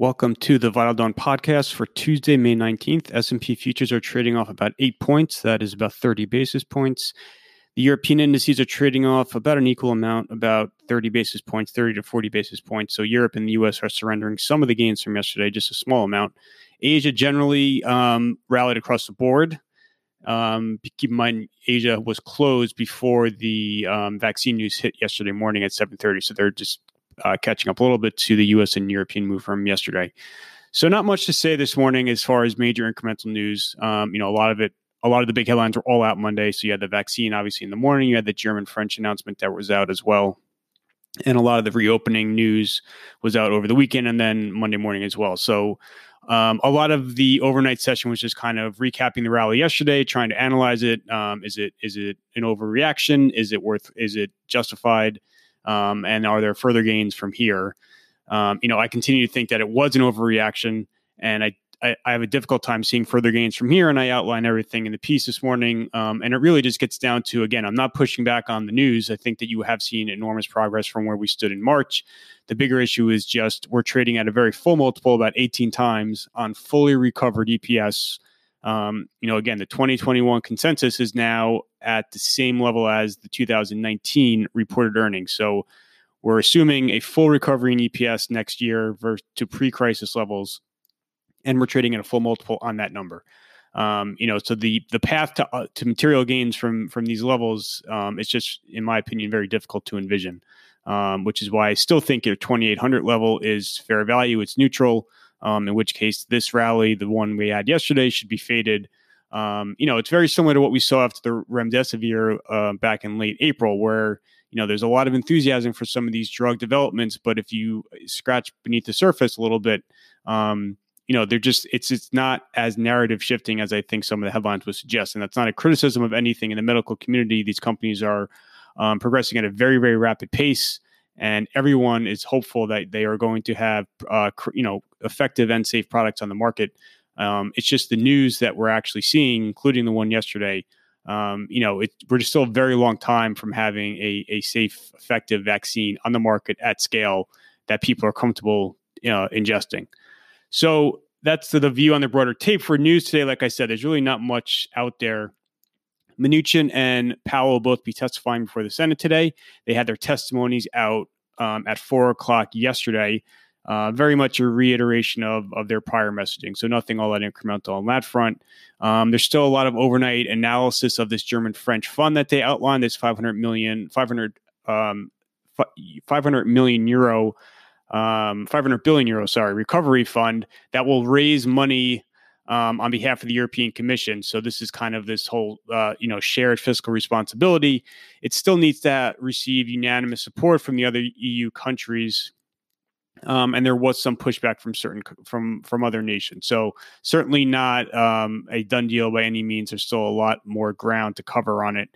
Welcome to the Vital Dawn podcast for Tuesday, May 19th. S&P futures are trading off about 8 points. That is about 30 basis points. The European indices are trading off about an equal amount, about 30 basis points, 30 to 40 basis points. So Europe and the US are surrendering some of the gains from yesterday, just a small amount. Asia generally um, rallied across the board. Um, keep in mind, Asia was closed before the um, vaccine news hit yesterday morning at 7:30, so they're just uh, catching up a little bit to the U.S. and European move from yesterday. So not much to say this morning as far as major incremental news. Um, you know, a lot of it, a lot of the big headlines were all out Monday. So you had the vaccine, obviously, in the morning. You had the German French announcement that was out as well. And a lot of the reopening news was out over the weekend and then Monday morning as well. So um, a lot of the overnight session was just kind of recapping the rally yesterday, trying to analyze it. Um, is it is it an overreaction? Is it worth? Is it justified? Um, and are there further gains from here? Um, you know, I continue to think that it was an overreaction, and I, I, I, have a difficult time seeing further gains from here. And I outline everything in the piece this morning. Um, and it really just gets down to again, I'm not pushing back on the news. I think that you have seen enormous progress from where we stood in March. The bigger issue is just we're trading at a very full multiple, about 18 times on fully recovered EPS. Um, you know, again, the 2021 consensus is now at the same level as the 2019 reported earnings. So we're assuming a full recovery in EPS next year versus to pre-crisis levels, and we're trading at a full multiple on that number. Um, you know, so the the path to uh, to material gains from from these levels, um, it's just, in my opinion, very difficult to envision. Um, which is why I still think your 2800 level is fair value. It's neutral. Um, in which case, this rally, the one we had yesterday, should be faded um, you know, it's very similar to what we saw after the remdesivir uh, back in late April, where you know there's a lot of enthusiasm for some of these drug developments, but if you scratch beneath the surface a little bit, um, you know, they're just it's it's not as narrative shifting as I think some of the headlines would suggest, and that's not a criticism of anything in the medical community. These companies are um, progressing at a very very rapid pace and everyone is hopeful that they are going to have uh, cr- you know effective and safe products on the market um, it's just the news that we're actually seeing, including the one yesterday. Um, you know, it, we're just still a very long time from having a, a safe, effective vaccine on the market at scale that people are comfortable ingesting. So that's the, the view on the broader tape for news today. Like I said, there's really not much out there. Mnuchin and Powell will both be testifying before the Senate today. They had their testimonies out um, at four o'clock yesterday uh, very much a reiteration of, of their prior messaging. So nothing all that incremental on that front. Um, there's still a lot of overnight analysis of this German French fund that they outlined. This 500 million, 500, um, 500 million euro, um, 500 billion euro, sorry, recovery fund that will raise money um, on behalf of the European Commission. So this is kind of this whole, uh, you know, shared fiscal responsibility. It still needs to receive unanimous support from the other EU countries um, and there was some pushback from certain from from other nations. So certainly not um, a done deal by any means. There's still a lot more ground to cover on it.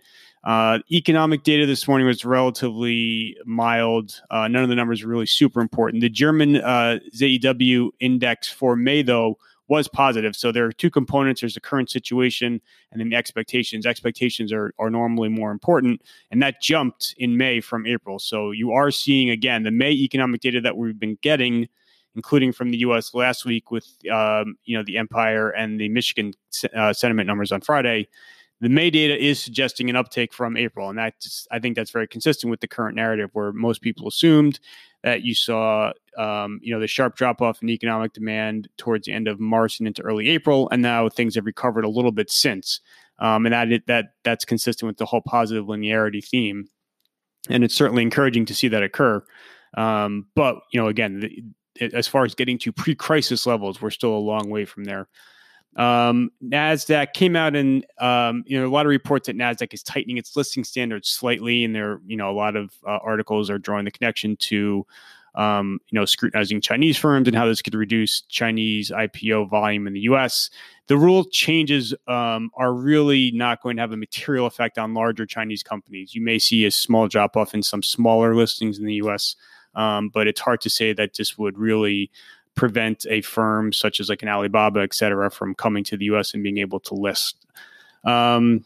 Uh, economic data this morning was relatively mild. Uh, none of the numbers are really super important. The German uh, ZEW index for May, though, was positive. So there are two components. There's the current situation and then the expectations. Expectations are, are normally more important. And that jumped in May from April. So you are seeing, again, the May economic data that we've been getting, including from the U.S. last week with, um, you know, the Empire and the Michigan uh, sentiment numbers on Friday. The May data is suggesting an uptake from April, and that's I think that's very consistent with the current narrative, where most people assumed that you saw, um, you know, the sharp drop off in economic demand towards the end of March and into early April, and now things have recovered a little bit since. Um, and that that that's consistent with the whole positive linearity theme, and it's certainly encouraging to see that occur. Um, but you know, again, the, as far as getting to pre-crisis levels, we're still a long way from there. Um, Nasdaq came out and um, you know a lot of reports that Nasdaq is tightening its listing standards slightly, and there you know a lot of uh, articles are drawing the connection to um, you know scrutinizing Chinese firms and how this could reduce Chinese IPO volume in the U.S. The rule changes um, are really not going to have a material effect on larger Chinese companies. You may see a small drop off in some smaller listings in the U.S. Um, but it's hard to say that this would really prevent a firm such as like an Alibaba, et cetera, from coming to the US and being able to list. Um,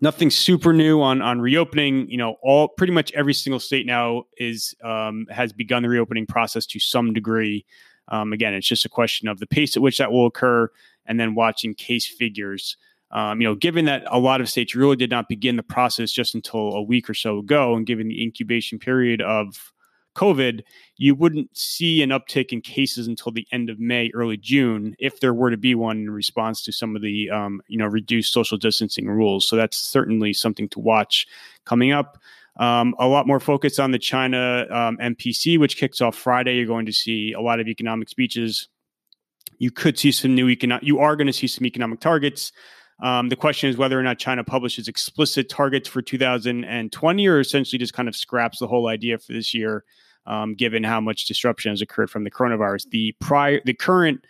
nothing super new on on reopening. You know, all pretty much every single state now is um, has begun the reopening process to some degree. Um, again, it's just a question of the pace at which that will occur, and then watching case figures. Um, you know, given that a lot of states really did not begin the process just until a week or so ago, and given the incubation period of COVID, you wouldn't see an uptick in cases until the end of May, early June, if there were to be one in response to some of the um, you know reduced social distancing rules. So that's certainly something to watch coming up. Um, a lot more focus on the China um, NPC, which kicks off Friday. You're going to see a lot of economic speeches. You could see some new economic. You are going to see some economic targets. Um, the question is whether or not China publishes explicit targets for 2020 or essentially just kind of scraps the whole idea for this year, um, given how much disruption has occurred from the coronavirus. The prior, the current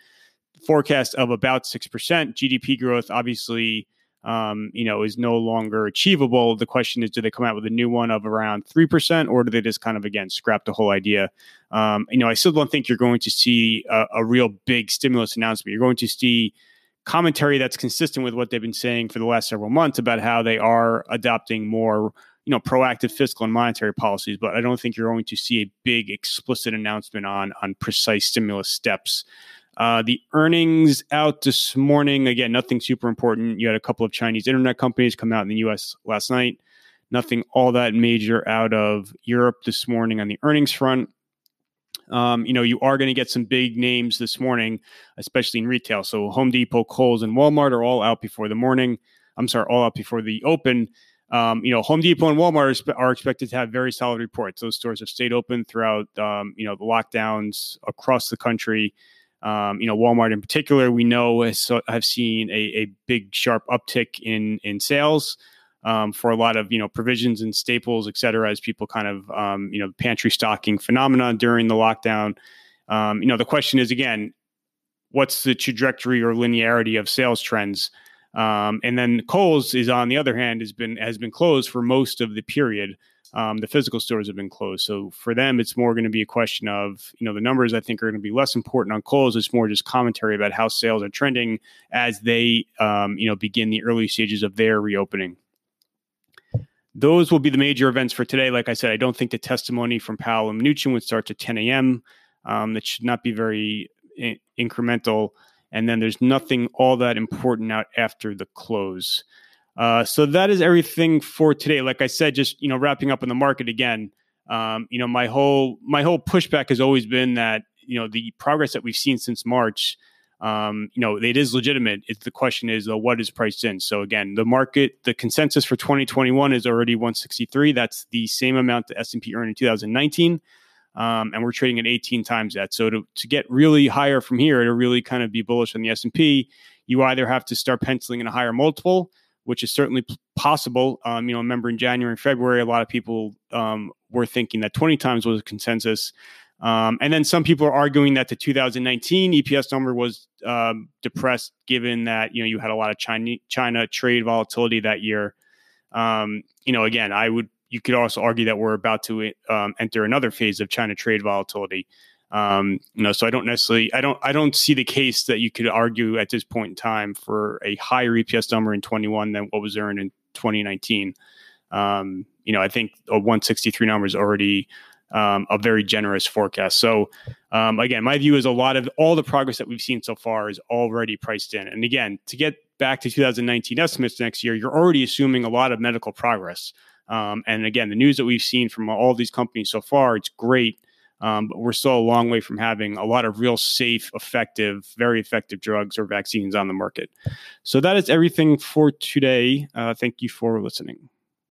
forecast of about six percent GDP growth, obviously, um, you know, is no longer achievable. The question is, do they come out with a new one of around three percent, or do they just kind of again scrap the whole idea? Um, you know, I still don't think you're going to see a, a real big stimulus announcement. You're going to see commentary that's consistent with what they've been saying for the last several months about how they are adopting more you know proactive fiscal and monetary policies but i don't think you're going to see a big explicit announcement on on precise stimulus steps. Uh, the earnings out this morning again nothing super important. You had a couple of chinese internet companies come out in the us last night. Nothing all that major out of europe this morning on the earnings front um, you know, you are going to get some big names this morning, especially in retail. So Home Depot, Kohl's, and Walmart are all out before the morning. I'm sorry, all out before the open. Um, you know, Home Depot and Walmart are, are, expected to have very solid reports. Those stores have stayed open throughout, um, you know, the lockdowns across the country. Um, you know, Walmart in particular, we know has have seen a, a big sharp uptick in in sales um, for a lot of you know provisions and staples, et cetera, as people kind of um, you know pantry stocking phenomenon during the lockdown. Um, you know, the question is again, what's the trajectory or linearity of sales trends? Um, and then Kohl's is on the other hand has been has been closed for most of the period. Um, the physical stores have been closed, so for them, it's more going to be a question of you know the numbers. I think are going to be less important on Kohl's. It's more just commentary about how sales are trending as they um, you know begin the early stages of their reopening those will be the major events for today. Like I said, I don't think the testimony from Powell and Mnuchin would start at 10 a.m. Um, that should not be very I- incremental. And then there's nothing all that important out after the close. Uh, so that is everything for today. Like I said, just you know, wrapping up on the market again. Um, you know, my whole my whole pushback has always been that you know the progress that we've seen since March um, you know, it is legitimate. It's the question is uh, what is priced in. So again, the market, the consensus for 2021 is already 163. That's the same amount the S&P earned in 2019. Um, and we're trading at 18 times that. So to, to get really higher from here, to really kind of be bullish on the S&P, you either have to start penciling in a higher multiple, which is certainly possible. Um, you know, remember in January and February, a lot of people um, were thinking that 20 times was a consensus. Um, and then some people are arguing that the 2019 EPS number was um, depressed, given that you know you had a lot of China China trade volatility that year. Um, you know, again, I would you could also argue that we're about to um, enter another phase of China trade volatility. Um, you know, so I don't necessarily I don't I don't see the case that you could argue at this point in time for a higher EPS number in 21 than what was earned in 2019. Um, you know, I think a 163 number is already um, a very generous forecast. So, um, again, my view is a lot of all the progress that we've seen so far is already priced in. And again, to get back to 2019 estimates next year, you're already assuming a lot of medical progress. Um, and again, the news that we've seen from all these companies so far, it's great. Um, but we're still a long way from having a lot of real safe, effective, very effective drugs or vaccines on the market. So that is everything for today. Uh, thank you for listening.